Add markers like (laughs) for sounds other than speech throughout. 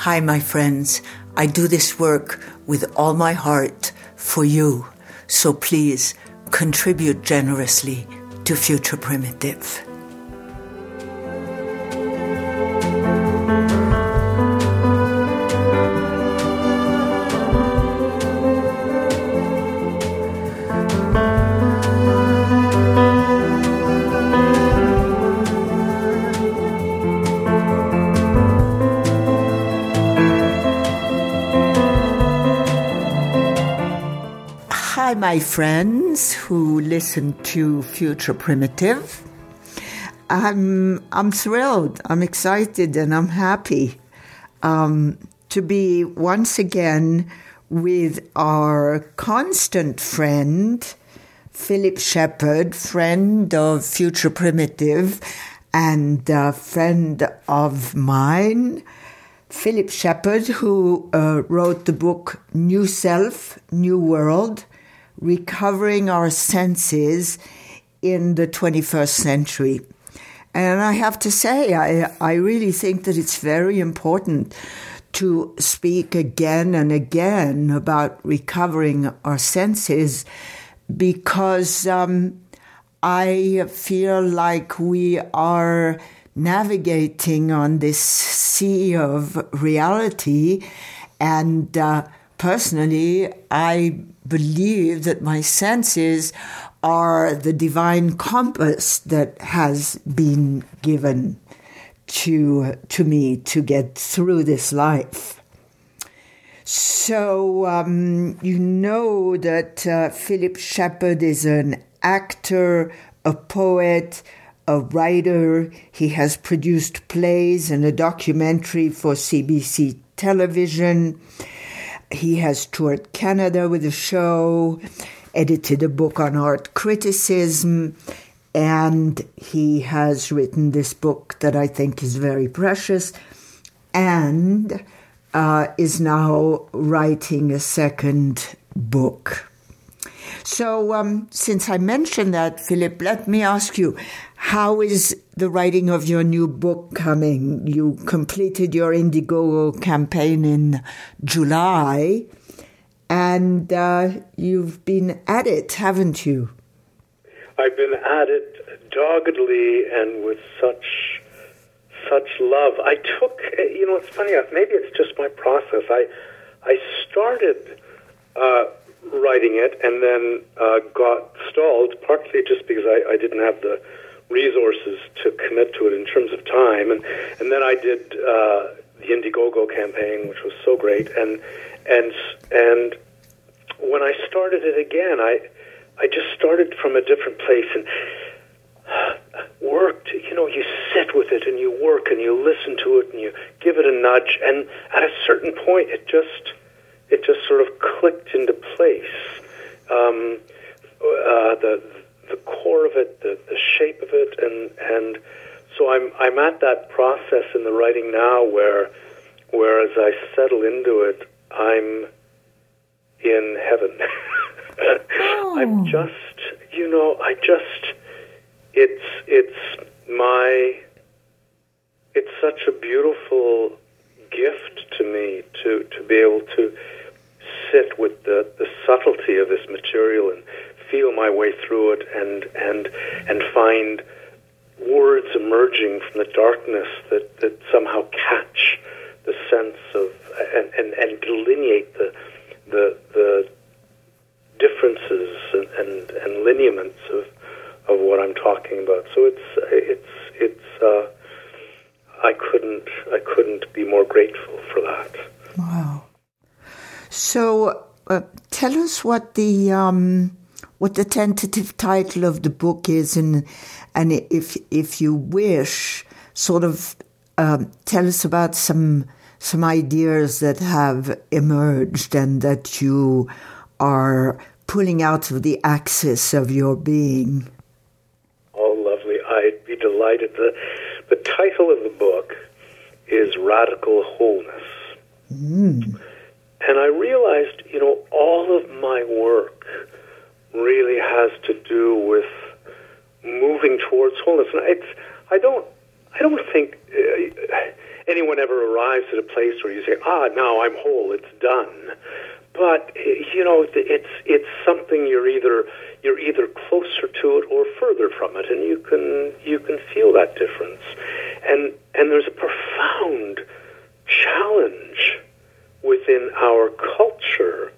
Hi, my friends. I do this work with all my heart for you. So please contribute generously to Future Primitive. My friends who listen to Future Primitive. I'm I'm thrilled. I'm excited, and I'm happy um, to be once again with our constant friend, Philip Shepherd, friend of Future Primitive, and a friend of mine. Philip Shepherd, who uh, wrote the book New Self, New World recovering our senses in the 21st century. And I have to say, I, I really think that it's very important to speak again and again about recovering our senses because um, I feel like we are navigating on this sea of reality and uh, personally, I believe that my senses are the divine compass that has been given to to me to get through this life. So um, you know that uh, Philip Shepherd is an actor, a poet, a writer. He has produced plays and a documentary for CBC television. He has toured Canada with a show, edited a book on art criticism, and he has written this book that I think is very precious and uh, is now writing a second book. So, um, since I mentioned that, Philip, let me ask you how is the writing of your new book coming? You completed your Indiegogo campaign in July, and uh, you've been at it, haven't you? I've been at it doggedly and with such such love. I took, you know, it's funny. Maybe it's just my process. I I started. Uh, writing it and then uh, got stalled, partly just because I, I didn't have the resources to commit to it in terms of time. And, and then I did uh, the Indiegogo campaign, which was so great. And, and, and when I started it again, I, I just started from a different place and (sighs) worked. You know, you sit with it and you work and you listen to it and you give it a nudge. And at a certain point, it just it just sort of clicked into place. Um, uh, the the core of it, the, the shape of it, and and so I'm I'm at that process in the writing now where where as I settle into it, I'm in heaven. (laughs) oh. I'm just you know I just it's it's my it's such a beautiful gift to me to to be able to sit with the, the subtlety of this material and feel my way through it and and and find words emerging from the darkness that, that somehow catch the sense of and, and, and delineate the the the differences and, and, and lineaments of of what I'm talking about. So it's it's it's uh, I couldn't I couldn't be more grateful for that. Wow. So uh, tell us what the um, what the tentative title of the book is, and and if if you wish, sort of um, tell us about some some ideas that have emerged and that you are pulling out of the axis of your being. Oh, lovely! I'd be delighted. the The title of the book is Radical Wholeness. Mm. And I realized, you know, all of my work really has to do with moving towards wholeness. And it's, I don't, I don't think uh, anyone ever arrives at a place where you say, "Ah, now I'm whole. It's done." But you know, it's it's something you're either you're either closer to it or further from it, and you can you can feel that difference. And and there's a profound challenge within our culture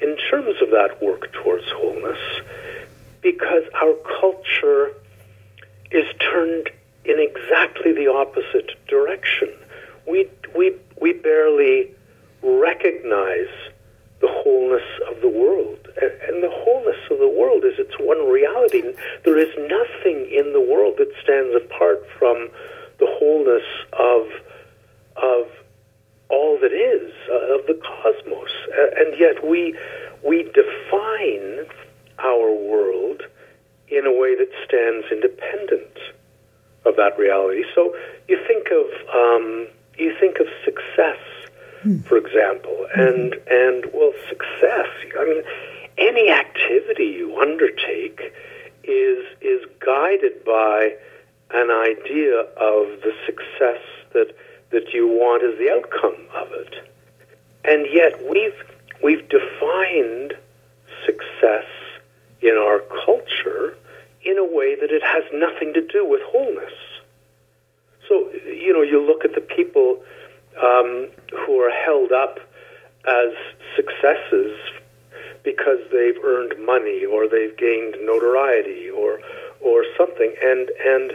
in terms of that work towards wholeness, because our culture is turned in exactly the opposite direction. We we we barely recognize the wholeness of the world. And the wholeness of the world is its one reality. There is nothing in the world that stands apart from the wholeness of of all that is uh, of the cosmos. Uh, and yet we we define our world in a way that stands independent of that reality. So you think of um, you think of success, hmm. for example, and and well, success. I mean, any activity you undertake is is guided by an idea of the success that that you want as the outcome of it. And yet we've we've defined success in our culture in a way that it has nothing to do with wholeness. So, you know, you look at the people um, who are held up as successes because they've earned money or they've gained notoriety or or something, and and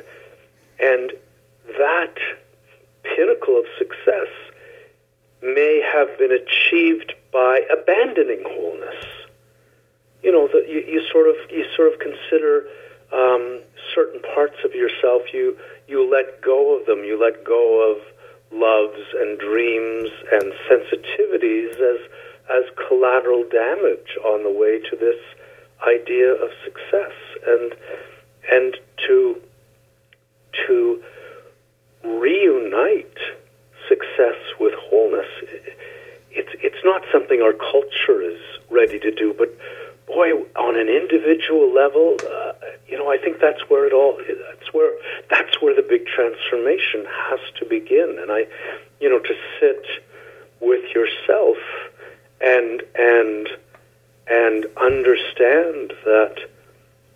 and that pinnacle of success may have been achieved by abandoning wholeness. You know, that you, you sort of you sort of consider um, certain parts of yourself. You you let go of them. You let go of loves and dreams and sensitivities as as collateral damage on the way to this idea of success and and to to reunite success with wholeness. It's it's not something our culture is ready to do but boy on an individual level uh, you know I think that's where it all that's where that's where the big transformation has to begin. And I you know to sit with yourself and and and understand that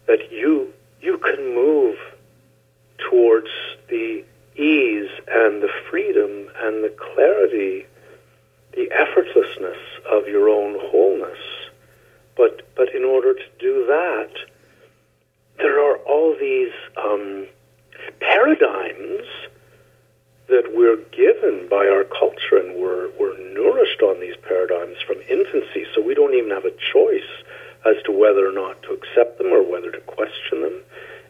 that you you can move towards the ease and the freedom and the clarity, the effortlessness of your own wholeness. But but in order to do that, there are all these um, paradigms that we're given by our culture, and we're, we're nourished on these paradigms from infancy, so we don't even have a choice as to whether or not to accept them or whether to question them.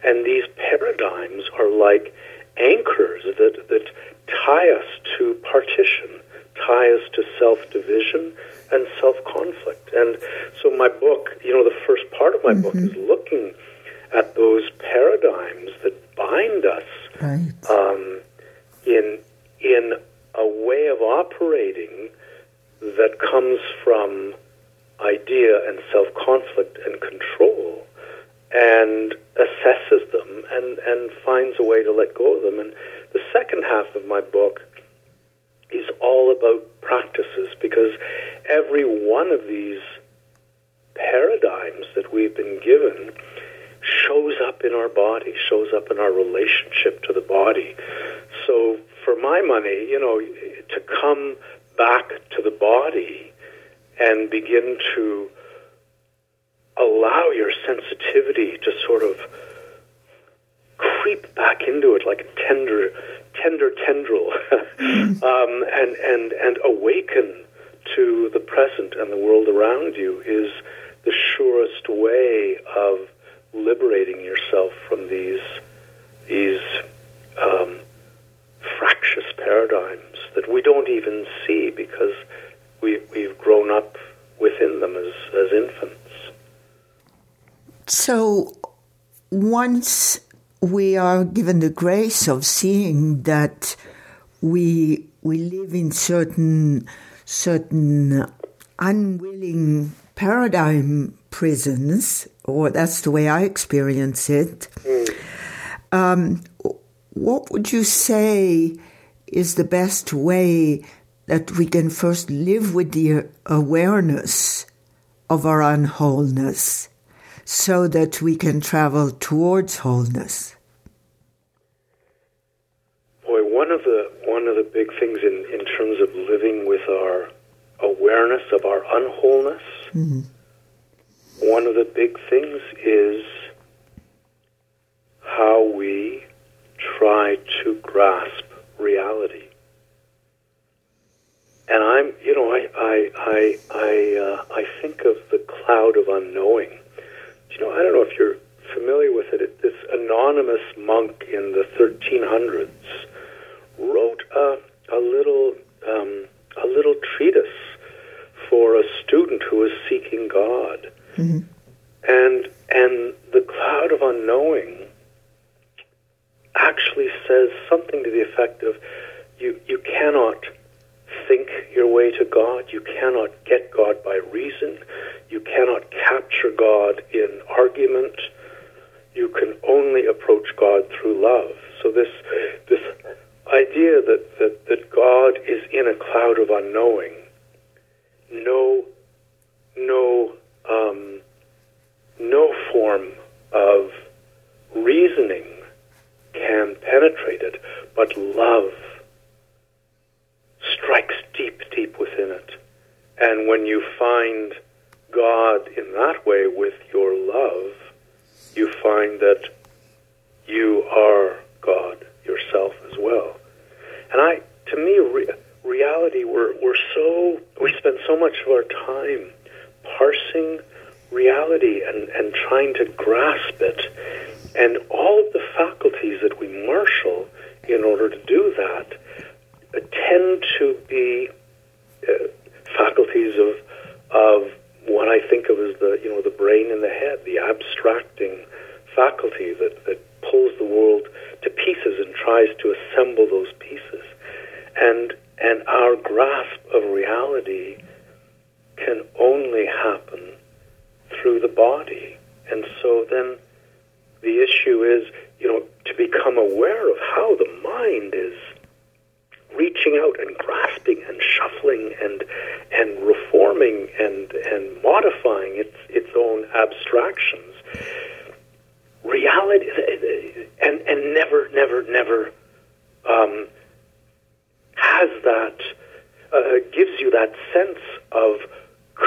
And these paradigms are like anchors that, that tie us to partition, tie us to self division and self conflict. And so, my book, you know, the first part of my mm-hmm. book is looking at those paradigms that bind us. Right. Um, in in a way of operating that comes from idea and self conflict and control and assesses them and, and finds a way to let go of them. And the second half of my book is all about practices because every one of these paradigms that we've been given shows up in our body, shows up in our relationship to the body. So for my money, you know, to come back to the body and begin to allow your sensitivity to sort of creep back into it like a tender, tender tendril, (laughs) um, and and and awaken to the present and the world around you is the surest way of liberating yourself from these these um, fractious paradigms that we don't even see because we, we've grown up within them as, as infants. So once we are given the grace of seeing that we we live in certain certain unwilling paradigm prisons, or that's the way I experience it. Mm. Um, what would you say is the best way that we can first live with the awareness of our unwholeness so that we can travel towards wholeness. Boy, one of the one of the big things in, in terms of living with our awareness of our unwholeness, mm-hmm. one of the big things is how we try to grasp reality. And I'm, you know, I, I, I, I, uh, I think of the cloud of unknowing. You know, I don't know if you're familiar with it. This anonymous monk in the 1300s wrote a, a little, um, a little treatise for a student who was seeking God. Mm-hmm. And, and the cloud of unknowing actually says something to the effect of you, you cannot think your way to God. You cannot get God by reason. You cannot capture God in argument. You can only approach God through love. So this this idea that, that, that God is in a cloud of unknowing, no no um, no form of reasoning can penetrate it, but love strikes deep, deep within it. And when you find God in that way with your love, you find that you are God yourself as well. And I, to me, re- reality, we're, we're so, we spend so much of our time parsing reality and, and trying to grasp it. And all of the faculties that we marshal in order to do that tend to be uh, faculties of of what I think of as the you know the brain and the head, the abstracting faculty that, that pulls the world to pieces and tries to assemble those pieces. And and our grasp of reality can only happen through the body. And so then the issue is, you know, to become aware of how the mind is reaching out and grasping and shuffling and and reforming and and modifying its its own abstractions. Reality and and never never never um, has that uh, gives you that sense of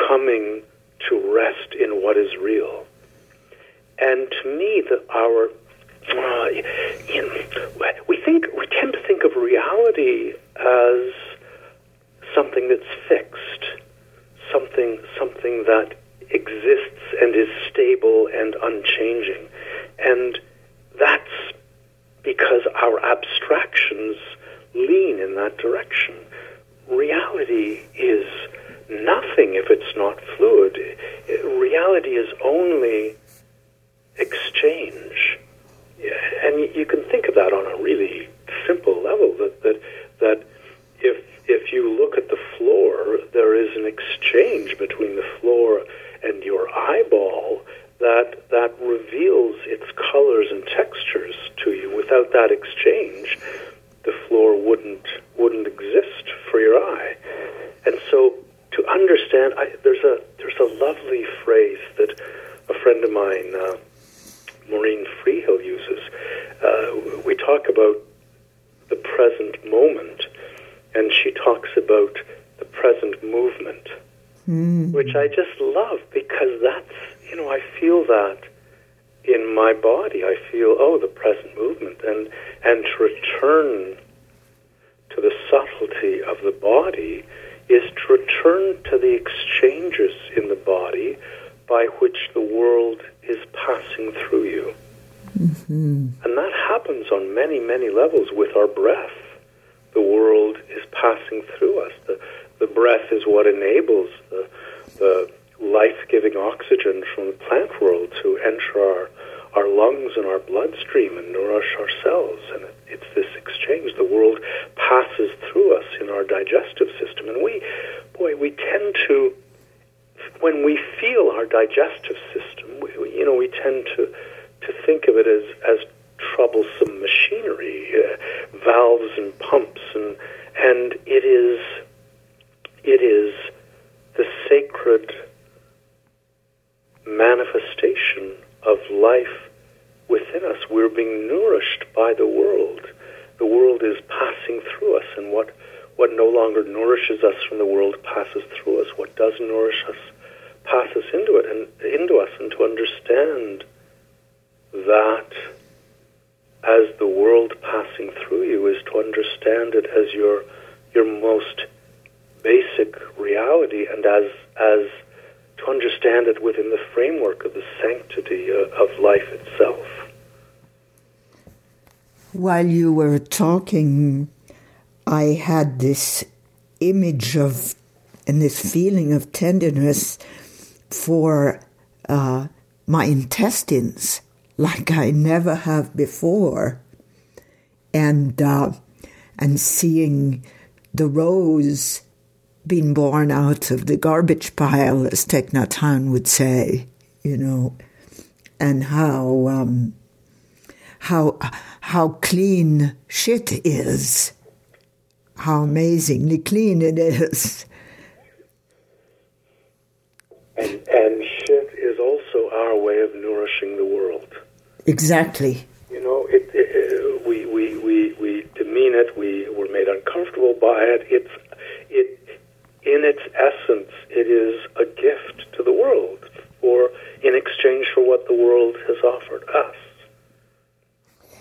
coming to rest in what is real. And to me, that our uh, know, we think we tend to think of reality as something that's fixed, something something that exists and is stable and unchanging, and that's because our abstractions lean in that direction. Reality is nothing if it's not fluid. Reality is only exchange and you can think of that on a really simple level that that that if if you look at the floor, there is an exchange between the floor and your eyeball that that reveals its colors and textures to you. Without that exchange, the floor wouldn't wouldn't exist for your eye. And so, to understand, I, there's a there's a lovely phrase that a friend of mine. Uh, Maureen Freehill uses. Uh, we talk about the present moment, and she talks about the present movement, mm. which I just love because that's, you know, I feel that in my body. I feel, oh, the present movement, and, and to return to the subtlety of the body is to return to the exchanges in the body by which the world is passing through you. Mm-hmm. And that happens on many, many levels with our breath. The world is passing through us. The, the breath is what enables the, the life giving oxygen from the plant world to enter our, our lungs and our bloodstream and nourish our cells. And it, it's this exchange. The world passes through us in our digestive system. And we, boy, we tend to when we feel our digestive system, we, you know, we tend to to think of it as as troublesome machinery, uh, valves and pumps and and it is it is the sacred manifestation of life within us. We're being nourished by the world. The world is passing through us, and what, what no longer nourishes us from the world passes through us. What does nourish us passes into it and into us, and to understand that as the world passing through you is to understand it as your your most basic reality and as as to understand it within the framework of the sanctity uh, of life itself. While you were talking, I had this image of and this feeling of tenderness for uh, my intestines like I never have before, and uh, and seeing the rose being born out of the garbage pile, as Hanh would say, you know, and how um, how how clean shit is, how amazingly clean it is. And and shit is also our way of nourishing the world. Exactly. You know, it, it, we, we, we, we demean it. We were made uncomfortable by it. It's it in its essence, it is a gift to the world or in exchange for what the world has offered us.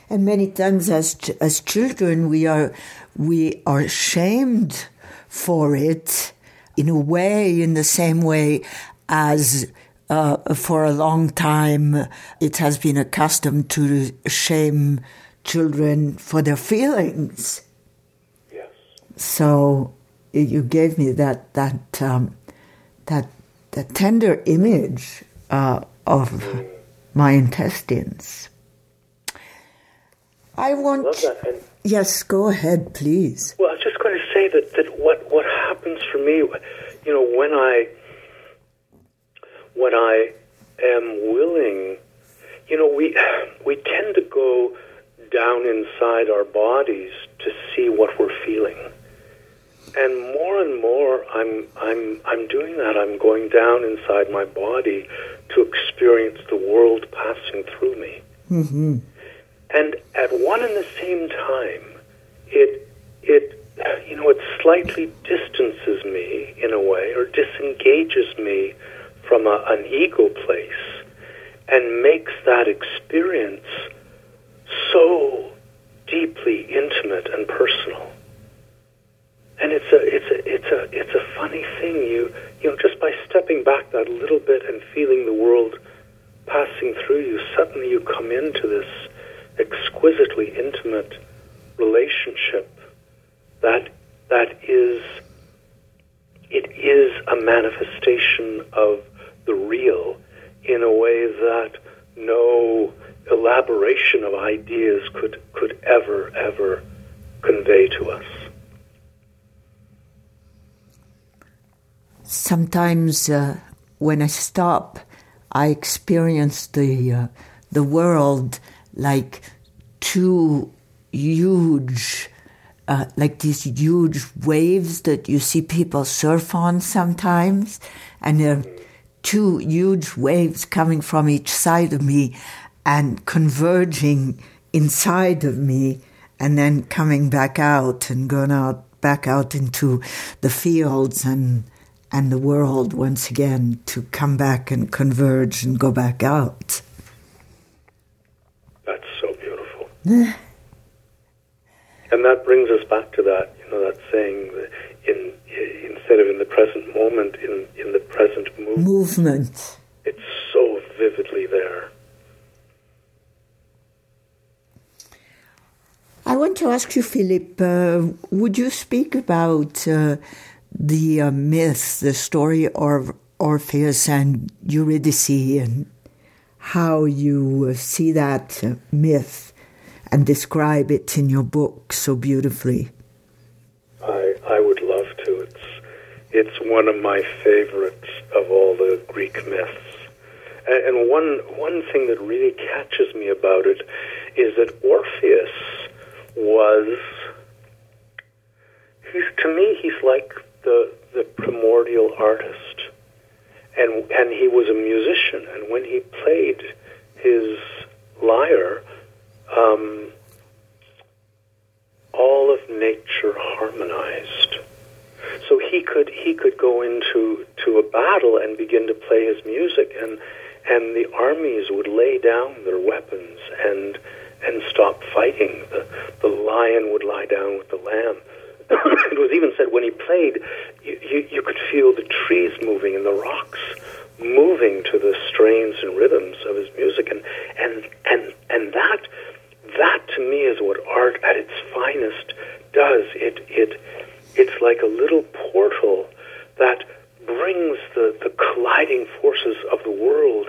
And many times, as as children, we are we are shamed for it in a way, in the same way as uh, for a long time it has been accustomed to shame children for their feelings. Yes. So you gave me that that um, that that tender image uh, of mm. my intestines. I want. I yes, go ahead, please. Well, I was just going to say that that what what happens for me, you know, when I when I am willing, you know, we we tend to go down inside our bodies to see what we're feeling. And more and more I'm I'm I'm doing that. I'm going down inside my body to experience the world passing through me. Mm-hmm. And at one and the same time, it it you know it slightly distances me in a way or disengages me from a, an ego place and makes that experience so deeply intimate and personal. And it's a it's a it's a it's a funny thing. You you know just by stepping back that little bit and feeling the world passing through you, suddenly you come into this exquisitely intimate relationship that that is it is a manifestation of the real in a way that no elaboration of ideas could, could ever, ever convey to us. Sometimes uh, when I stop, I experience the, uh, the world like two huge, uh, like these huge waves that you see people surf on sometimes. And there are two huge waves coming from each side of me and converging inside of me and then coming back out and going out back out into the fields and and the world once again to come back and converge and go back out. That's so beautiful. And that brings us back to that, you know, that saying in instead of in the present moment, in, in the present movement. Movement. It's so vividly there. I want to ask you, Philip, uh, would you speak about uh, the uh, myth, the story of Orpheus and Eurydice, and how you see that uh, myth and describe it in your book so beautifully? I, I would love to. It's it's one of my favorites of all the Greek myths. And one one thing that really catches me about it is that Orpheus was he's to me he's like the the primordial artist, and and he was a musician, and when he played his lyre. Um, all of nature harmonized. So he could he could go into to a battle and begin to play his music, and and the armies would lay down their weapons and and stop fighting. The the lion would lie down with the lamb. (coughs) it was even said when he played, you, you, you could feel the trees moving and the rocks moving to the strains and rhythms of his music, and and and and that that to me is what art at its finest does. It it it's like a little portal that brings the, the colliding forces of the world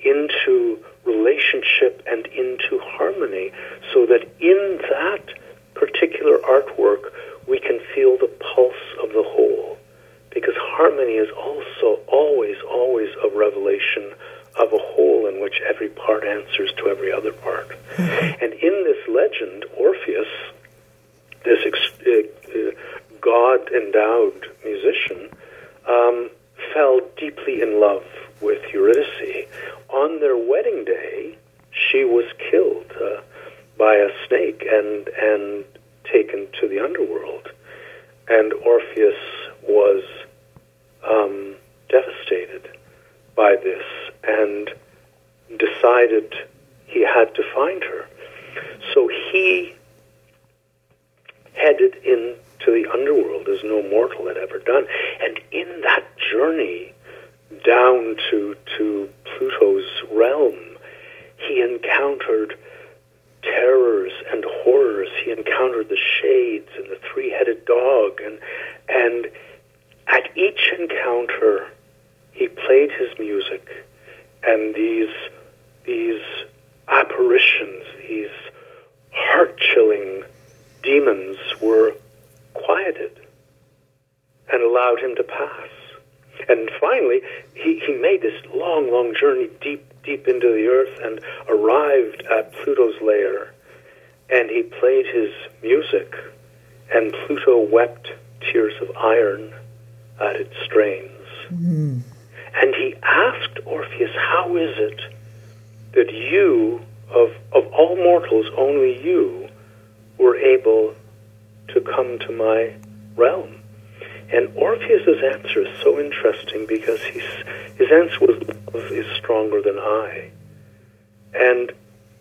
into relationship and into harmony so that in that particular artwork we can feel the pulse of the whole because harmony is also always always a revelation of a whole in which every part answers to every other part. Mm-hmm. And in this legend, Orpheus, this ex- uh, uh, God endowed musician, um, fell deeply in love with Eurydice. On their wedding day, she was killed uh, by a snake and, and taken to the underworld. And Orpheus was um, devastated by this and decided he had to find her. So he headed into the underworld as no mortal had ever done. And in that journey down to, to Pluto's realm, he encountered terrors and horrors. He encountered the shades and the three headed dog. And, and at each encounter, he played his music, and these these apparitions, these heart chilling demons were quieted and allowed him to pass. And finally, he, he made this long, long journey deep, deep into the earth and arrived at Pluto's lair. And he played his music, and Pluto wept tears of iron at its strains. Mm. And he asked Orpheus, How is it that you, of, of all mortals, only you, were able to come to my realm? And Orpheus's answer is so interesting because he's, his answer was, love is stronger than I. And,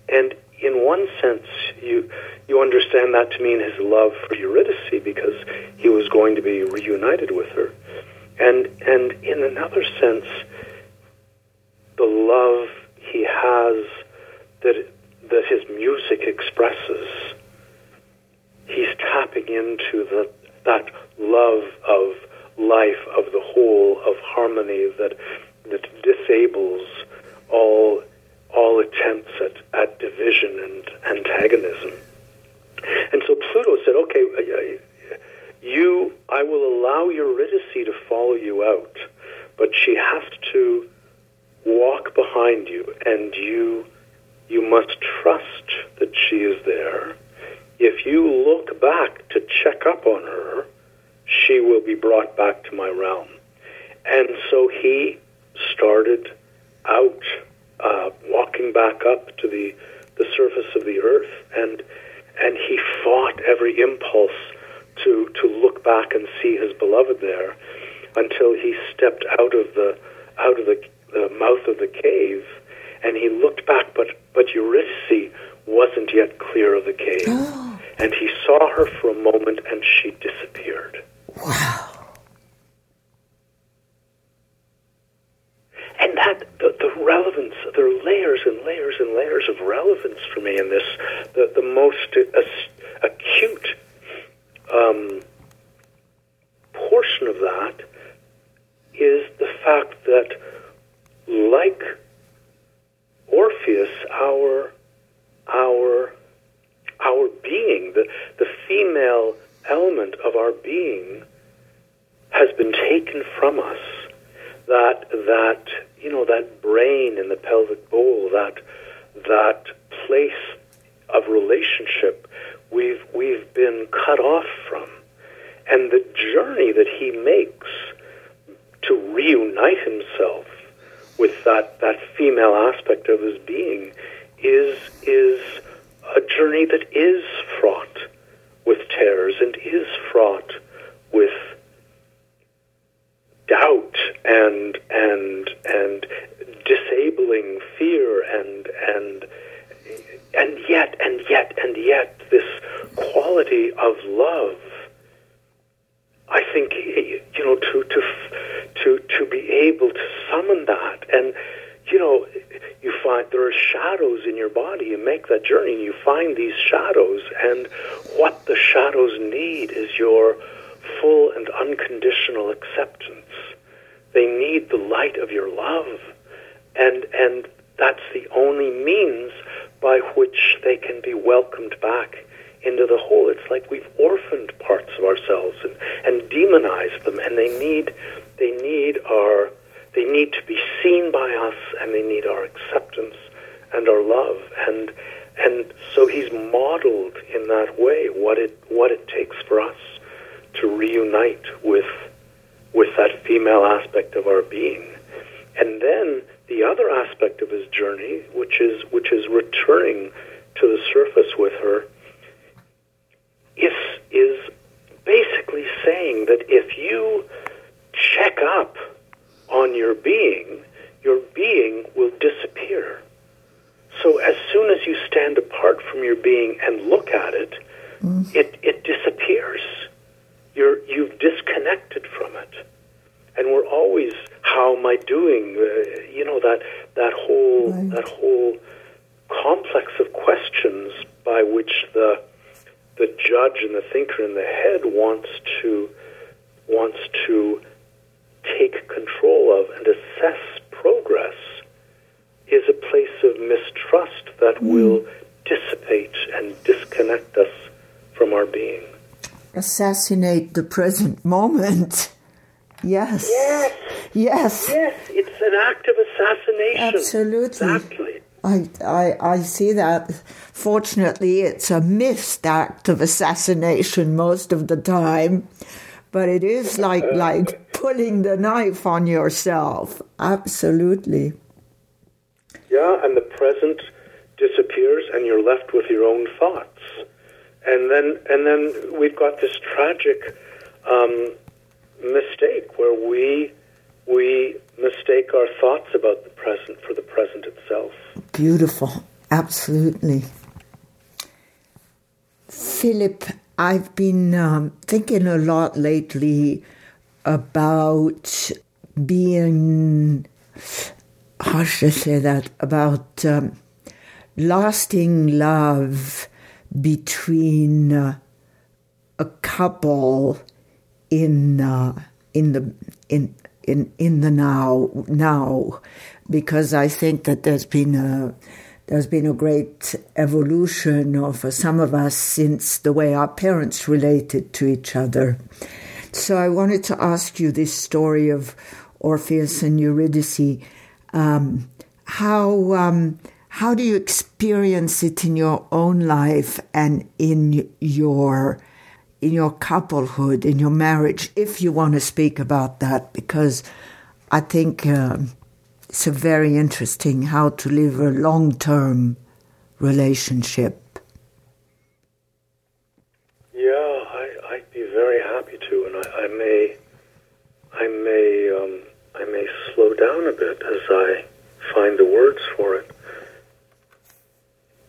and in one sense, you, you understand that to mean his love for Eurydice because he was going to be reunited with her. And, and in another sense, the love he has that, that his music expresses, he's tapping into the, that love of life, of the whole, of harmony that, that disables all, all attempts at, at division and antagonism. And so Pluto said, okay, you, I will allow To follow you out, but she has to walk behind you, and you, you must trust that she is there. If you look back to check up on her, she will be brought back to my realm. And so he started out, uh, walking back up to the, the surface of the earth, and and he fought every impulse to, to look back and see his beloved there until he stepped out of the out of the, the mouth of the cave and he looked back but but Eurydice wasn't yet clear of the cave. Oh. and he saw her for a moment and she disappeared. Wow. And that the, the relevance there are layers and layers and layers of relevance for me in this. The, the most uh, acute um, portion of that is the fact that, like Orpheus, our our our being, the, the female element of our being, has been taken from us. That that you know that brain in the pelvic bowl, that that place of relationship we've we've been cut off from. And the journey that he makes to reunite himself with that, that female aspect of his being is is a journey that is fraught with terrors and is fraught with doubt and and and disabling fear and and and yet and yet and yet this quality of love I think you know to to to to be able to summon that and you know you find there are shadows in your body you make that journey and you find these shadows and what the shadows need is your full and unconditional acceptance they need the light of your love and and that's the only means by which they can be welcomed back into the whole. It's like we've orphaned parts of ourselves and, and demonized them, and they need they need our they need to be seen by us, and they need our acceptance and our love, and and so he's modeled in that way what it what it takes for us to reunite with with that female aspect of our being, and then the other aspect of his journey, which is which is returning to the surface with her is is basically saying that if you check up on your being, your being will disappear. So as soon as you stand apart from your being and look at it, mm. it, it disappears. You're, you've disconnected from it. And we're always, how am I doing? Uh, you know, that, that, whole, right. that whole complex of questions by which the, the judge and the thinker in the head wants to wants to take control of and assess progress is a place of mistrust that mm. will dissipate and disconnect us from our being. Assassinate the present (laughs) moment. Yes. Yes. Yes. Yes. It's an act of assassination. Absolutely. Exactly. I, I, I see that. Fortunately, it's a missed act of assassination most of the time, but it is like uh, like pulling the knife on yourself. Absolutely. Yeah, and the present disappears, and you're left with your own thoughts, and then and then we've got this tragic um, mistake where we we mistake our thoughts about the present for the present itself. Beautiful, absolutely. Philip, I've been um, thinking a lot lately about being, how should I say that, about um, lasting love between uh, a couple in uh, in the in in in the now now because I think that there's been a there's been a great evolution of uh, some of us since the way our parents related to each other. So I wanted to ask you this story of Orpheus and Eurydice. Um, how um, how do you experience it in your own life and in your in your couplehood, in your marriage, if you want to speak about that, because I think uh, it's a very interesting how to live a long term relationship. Yeah, I, I'd be very happy to, and I may, I may, um, I may slow down a bit as I find the words for it.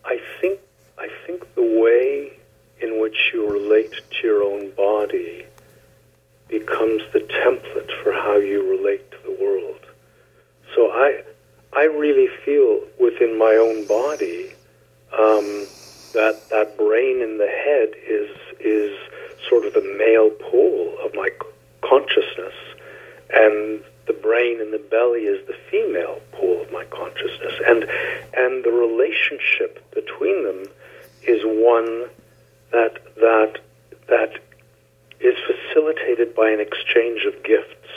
I think, I think the way in which you relate to your own body becomes the template for how you relate to the world. So I, I really feel within my own body um, that that brain in the head is is sort of the male pole of my consciousness, and the brain and the belly is the female pool of my consciousness, and and the relationship between them is one that that that is facilitated by an exchange of gifts.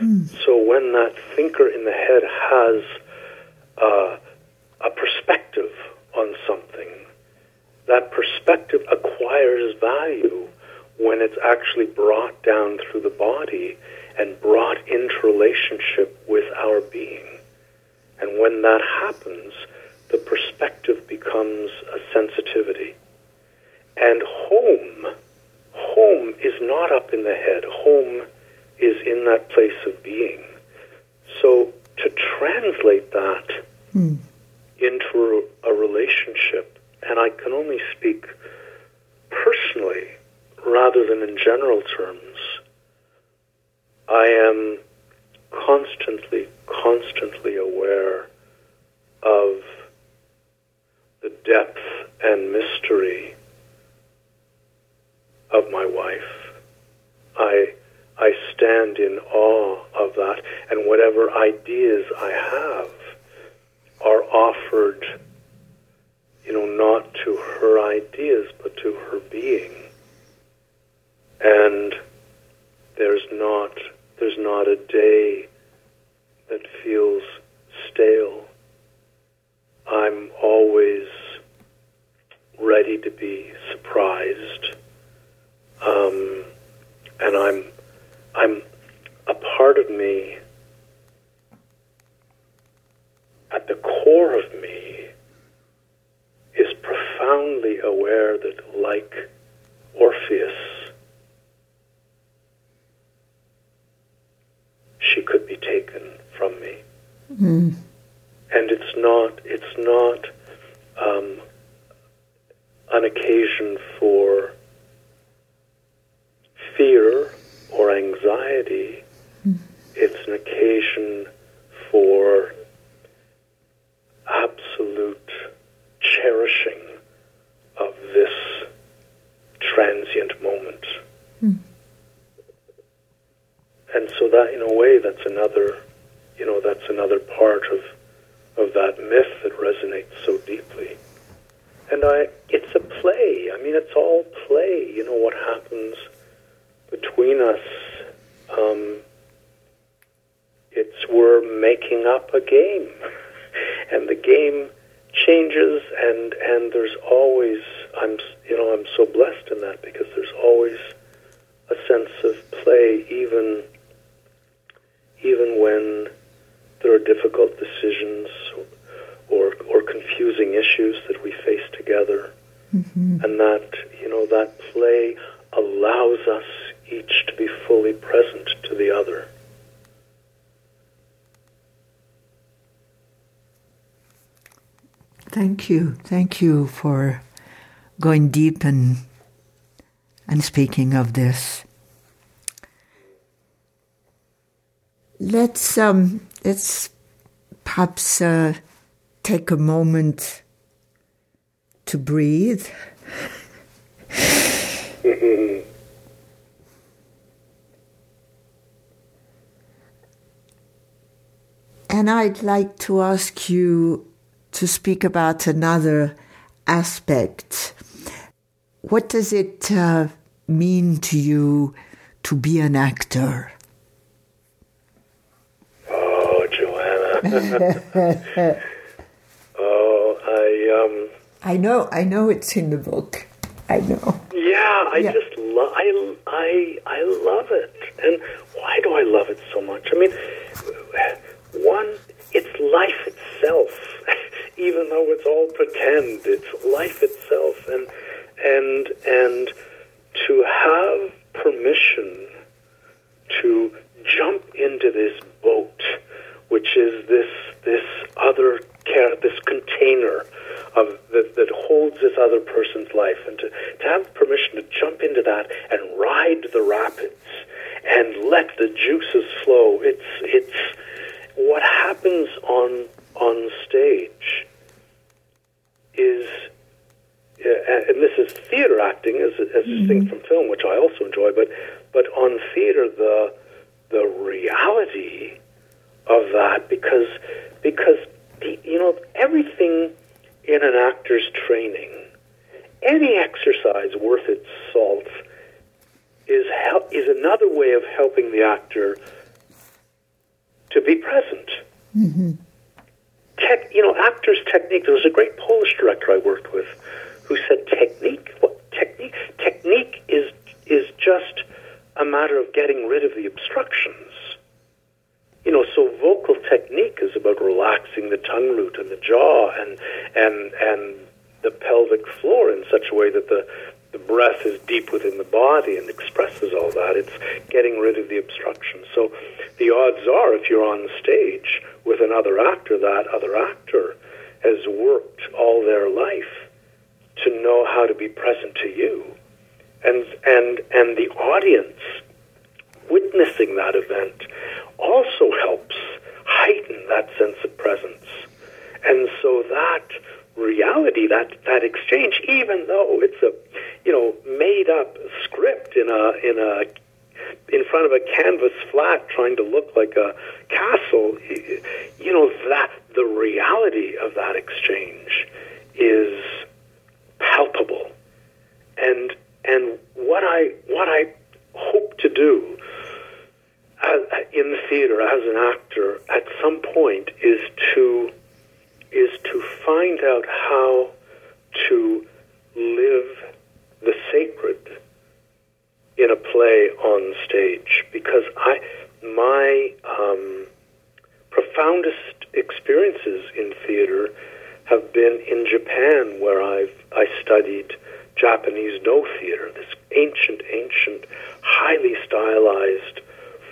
Mm. So when that thinker in the head has uh, a perspective on something, that perspective acquires value when it's actually brought down through the body and brought into relationship with our being. And when that happens, the perspective becomes a sensitivity. And home, home is not up in the head. Home is in that place of being. So to translate that Hmm. into a relationship, and I can only speak personally rather than in general terms, I am constantly, constantly aware of the depth and mystery of my wife. I I stand in awe of that, and whatever ideas I have are offered, you know, not to her ideas, but to her being. And there's not there's not a day that feels stale. I'm always ready to be surprised. Um, and I'm I'm a part of me at the core of me is profoundly aware that like Orpheus she could be taken from me Mm. and it's not it's not um, an occasion for fear or anxiety. It's an occasion for absolute cherishing of this transient moment. And so that, in a way, that's another, you know, that's another part of of that myth that resonates so deeply. And I, it's a play. I mean, it's all play. You know what happens between us. Um, it's we're making up a game, (laughs) and the game changes. And and there's always I'm you know I'm so blessed in that because there's always a sense of play, even even when there are difficult decisions or or confusing issues that we face together, and that you know that play allows us each to be fully present to the other. Thank you. Thank you for going deep and and speaking of this. Let's um let's perhaps uh, take a moment to breathe. (laughs) And I'd like to ask you to speak about another aspect. What does it uh, mean to you to be an actor? Oh, Joanna. (laughs) oh, I um. I know, I know it's in the book. I know. Yeah, I Yeah. just love. I I I love it. And why do I love it so much? I mean, one, it's life itself. (laughs) Even though it's all pretend, it's life itself, and and and to have permission to jump into this boat, which is this this other car- this container of that, that holds this other person's life, and to, to have permission to jump into that and ride the rapids and let the juices flow. It's it's what happens on on stage is uh, and this is theater acting as, as distinct from film, which I also enjoy. But but on theater, the the reality of that because because the, you know everything in an actor's training, any exercise worth its salt is hel- is another way of helping the actor to be present. Mm-hmm. Tech, you know, actors' technique. There was a great Polish director I worked with who said technique. What technique? Technique is is just a matter of getting rid of the obstructions. You know, so vocal technique is about relaxing the tongue root and the jaw and and and the pelvic floor in such a way that the the breath is deep within the body and expresses all that. It's getting rid of the obstruction. So the odds are, if you're on stage with another actor, that other actor has worked all their life to know how to be present to you. And, and, and the audience witnessing that event also helps heighten that sense of presence. And so that reality, that, that exchange, even though it's a, you know, made up script in a, in a, in front of a canvas flat trying to look like a castle, you know, that, the reality of that exchange is palpable. And, and what I, what I hope to do in the theater as an actor at some point is to is to find out how to live the sacred in a play on stage. Because I my um, profoundest experiences in theater have been in Japan where I've I studied Japanese Noh theater this ancient ancient highly stylized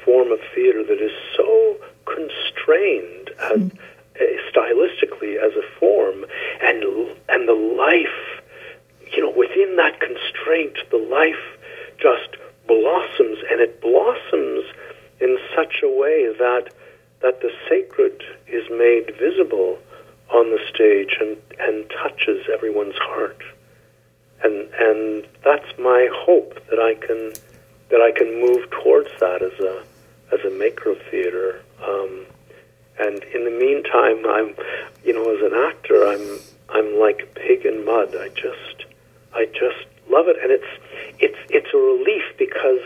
form of theater that is so constrained as, mm stylistically as a form, and and the life, you know, within that constraint, the life just blossoms, and it blossoms in such a way that that the sacred is made visible on the stage and, and touches everyone's heart. And and that's my hope that I can that I can move towards that as a as a maker of theater. Um, and in the meantime, I'm, you know, as an actor, I'm I'm like a pig in mud. I just I just love it, and it's it's it's a relief because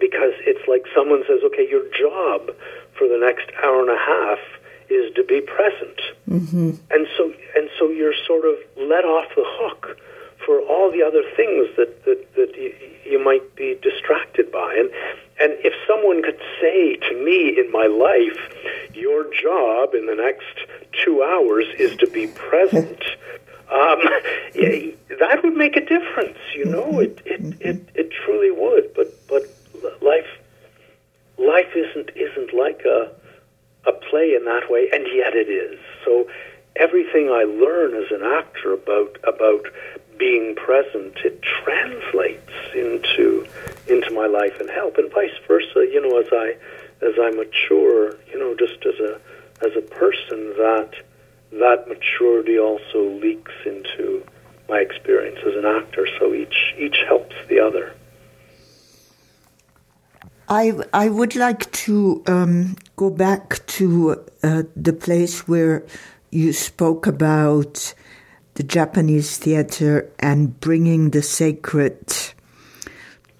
because it's like someone says, okay, your job for the next hour and a half is to be present, mm-hmm. and so and so you're sort of let off the hook for all the other things that that, that you, you might be distracted by, and and if someone could say to me in my life, your job in the next two hours is to be present, (laughs) um, that would make a difference. You know, it, it, it, it truly would. But but life life isn't isn't like a a play in that way, and yet it is. So everything I learn as an actor about about being present, it translates into into my life and help, and vice versa. You know, as I as I mature, you know, just as a as a person, that that maturity also leaks into my experience as an actor. So each each helps the other. I I would like to um, go back to uh, the place where you spoke about the Japanese theater and bringing the sacred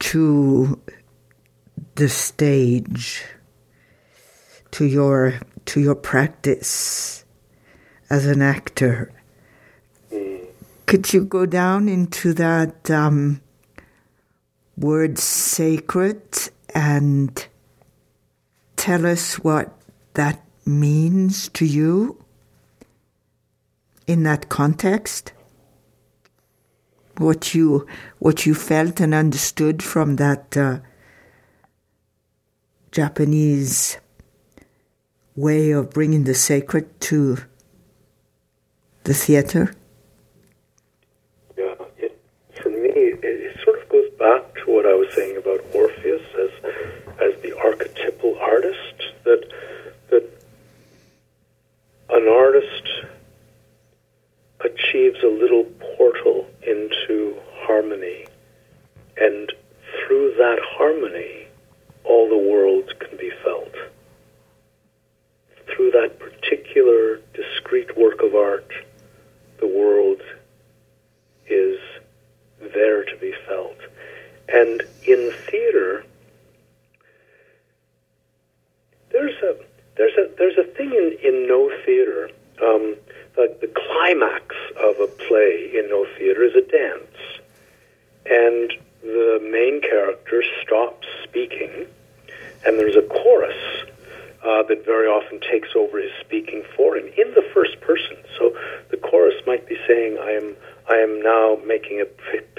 to the stage, to your to your practice as an actor. Could you go down into that um, word sacred and tell us what that means to you? In that context? What you what you felt and understood from that uh, Japanese way of bringing the sacred to the theater? Yeah, for me, it, it sort of goes back to what I was saying about Orpheus as as the archetypal artist. That that an artist achieves a little portal into harmony. And through that harmony, all the worlds can be felt. Through that particular discrete work of art, the world is there to be felt. And in theater, there's a there's a there's a thing in, in Noh theater. Um, the, the climax of a play in Noh theater is a dance, and the main character stops speaking, and there's a chorus uh, that very often takes over his speaking for him in the first person. So the chorus might be saying, "I am." I am now making a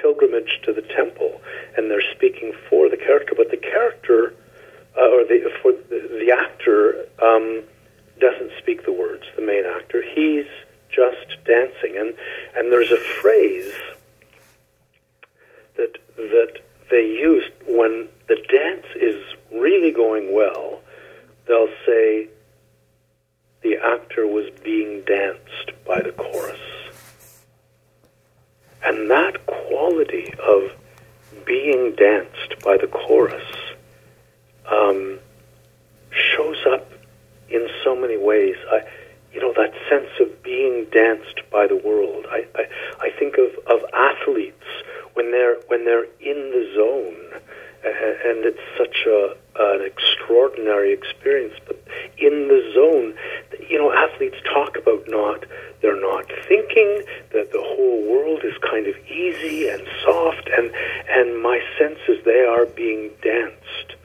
pilgrimage to the temple, and they're speaking for the character, but the character, uh, or the for the, the actor, um, doesn't speak the words. The main actor, he's just dancing, and and there's a phrase that that they use when the dance is really going well. They'll say the actor was being danced by the chorus. And that quality of being danced by the chorus um, shows up in so many ways. I, you know, that sense of being danced by the world. I, I, I think of, of athletes when they're when they're in the zone, and it's such a an extraordinary experience. But in the zone, you know, athletes talk about not they're not thinking that the whole world is kind of easy and soft, and and my sense is they are being danced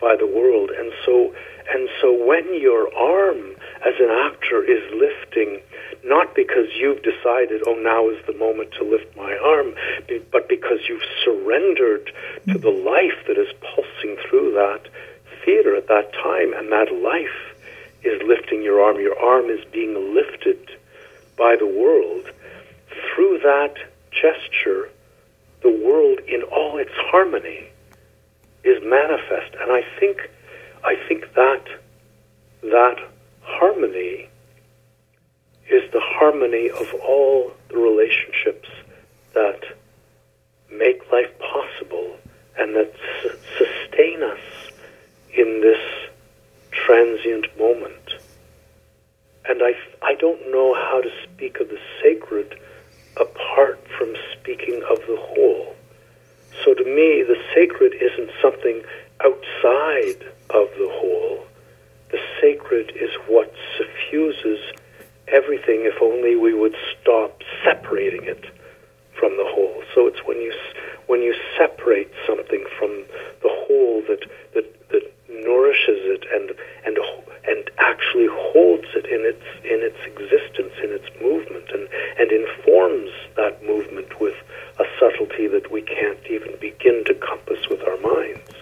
by the world, and so and so when your arm as an actor is lifting, not because you've decided, oh, now is the moment to lift my arm, but because you've surrendered to the life that is pulsing through that theater at that time, and that life is lifting your arm. Your arm is being lifted by the world. Through that gesture, the world in all its harmony is manifest. And I think, I think that that harmony is the harmony of all the relationships that make life possible and that sustain us in this transient moment. And I, I don't know how to speak of the sacred apart from speaking of the whole. So to me, the sacred isn't something outside of the whole. The sacred is what suffuses everything if only we would stop separating it from the whole. So it's when you when you separate something from the whole that that, that nourishes it and and and actually holds it in its in its existence, in its movement, and and informs that movement with a subtlety that we can't even begin to compass with our minds.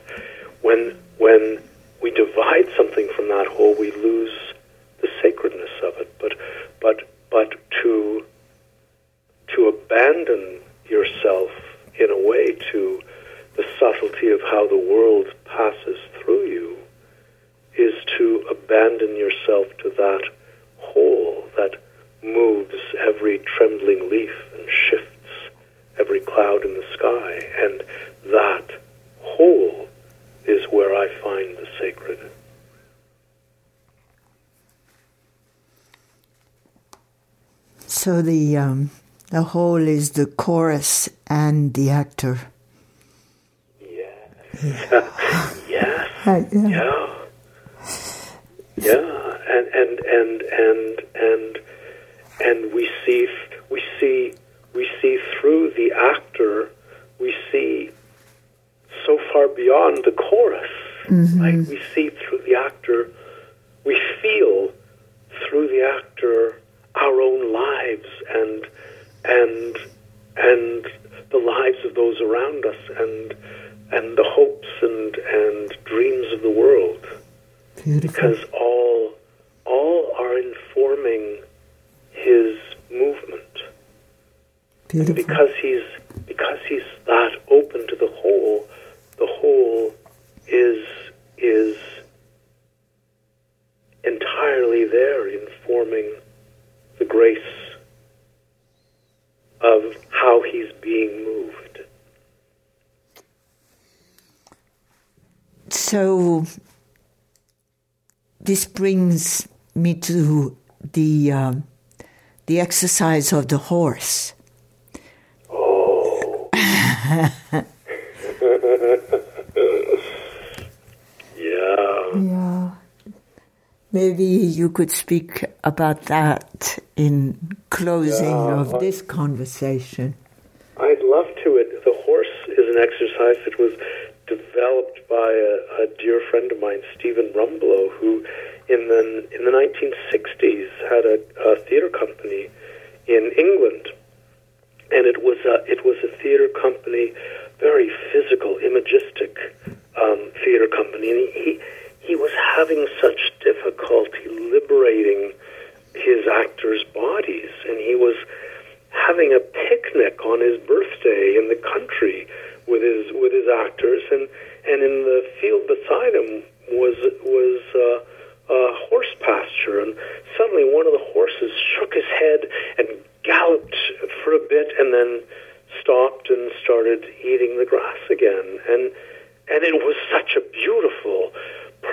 When when we divide something from that whole, we lose the sacredness of it. But but but to to abandon yourself in a way to the subtlety of how the world passes through you is to abandon yourself to that whole that moves every trembling leaf and shifts every cloud in the sky. And that whole is where I find the sacred. So the um, the whole is the chorus and the actor. Yeah. Yeah. yes. (laughs) yeah. yeah. Yeah. And and and and and and we see we see we see through the actor we see so far beyond the chorus. Mm-hmm. Like we see through the actor, we feel through the actor our own lives and and and the lives of those around us and and the hopes and and dreams of the world. Beautiful. Because all all are informing his movement. Beautiful. And because he's because he's that open to the whole, the whole is is entirely there informing the grace of how he's being moved. So this brings me to the um, the exercise of the horse. Oh. (laughs) yeah. Yeah. Maybe you could speak about that in closing of this conversation? I'd love to. It the horse is an exercise that was developed by a, a dear friend of mine, Stephen Rumbelow, who in the in the 1960s had a, a theater company in England, and it was a, it was a theater company, very physical, imagistic um, theater company, and he he was having such difficulty liberating his actors' bodies, and he was having a picnic on his birthday in the country with his with his actors, and and in the field beside him was was uh, a horse pasture, and suddenly one of the horses shook his head and galloped for a bit, and then stopped and started eating the grass again, and and it was such a beautiful,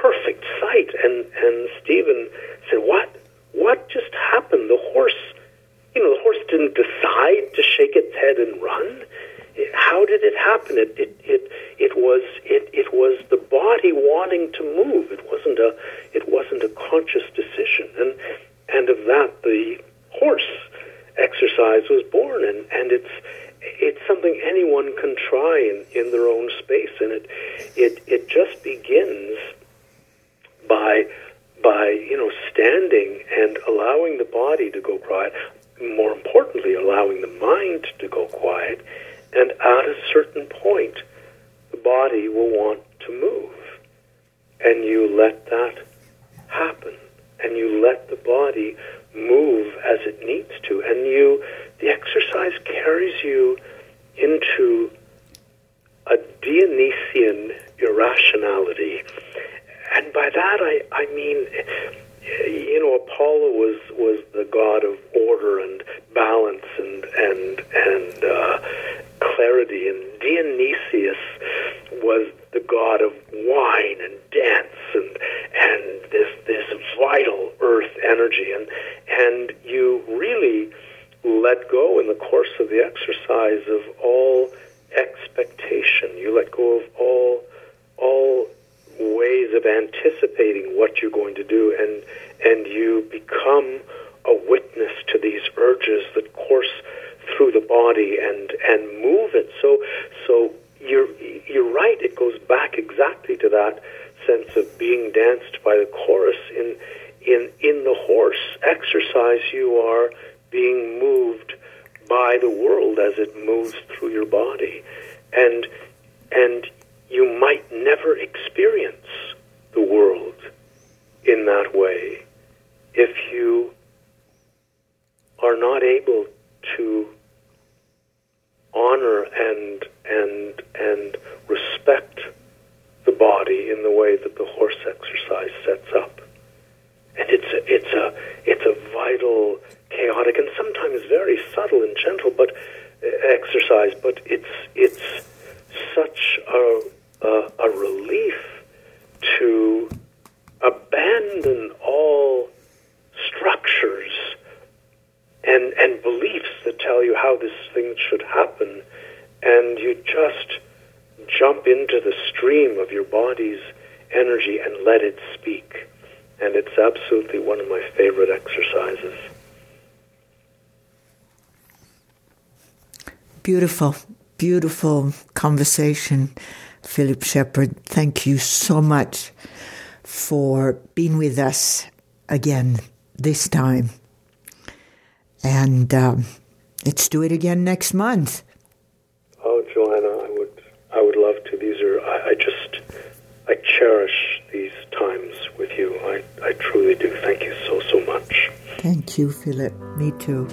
perfect sight, and and Stephen said, "What what just happened? The horse." You know, the horse didn't decide to shake its head and run how did it happen? It, it, it, it was, it, it was the body wanting to move. It wasn't a, it wasn't a conscious decision. And, and of that, the horse exercise was born. And, and it's, it's something anyone can try in, in their own space. And it, it, it just begins by, by, you know, standing and allowing the body to go quiet. More importantly, allowing the mind to go quiet and at a certain point, the body will want to move. And you let that happen. And you let the body move as it needs to. And you, the exercise carries you into a Dionysian irrationality. And by that I, I mean you know, Apollo was was the god of order and balance and and and uh, clarity, and Dionysius was the god of wine and dance and and this this vital earth energy, and and you really let go in the course of the exercise of all expectation. You let go of all all ways of anticipating what you're going to do and and you become a witness to these urges that course through the body and and move it so so you're you're right it goes back exactly to that sense of being danced by the chorus in in in the horse exercise you are being moved by the world as it moves through your body and and you might never experience the world in that way if you are not able to honor and and and respect the body in the way that the horse exercise sets up. And it's a, it's a it's a vital, chaotic, and sometimes very subtle and gentle, but uh, exercise. But it's it's such a uh, a relief to abandon all structures and and beliefs that tell you how this thing should happen, and you just jump into stream of your body's energy and let it speak. And it's absolutely one of my favorite exercises. Beautiful, beautiful conversation. Philip Shepherd, thank you so much for being with us again this time. And um, let's do it again next month. Oh, Joanna, I would, I would love to. These are, I, I just, I cherish these times with you. I, I truly do. Thank you so, so much. Thank you, Philip. Me too.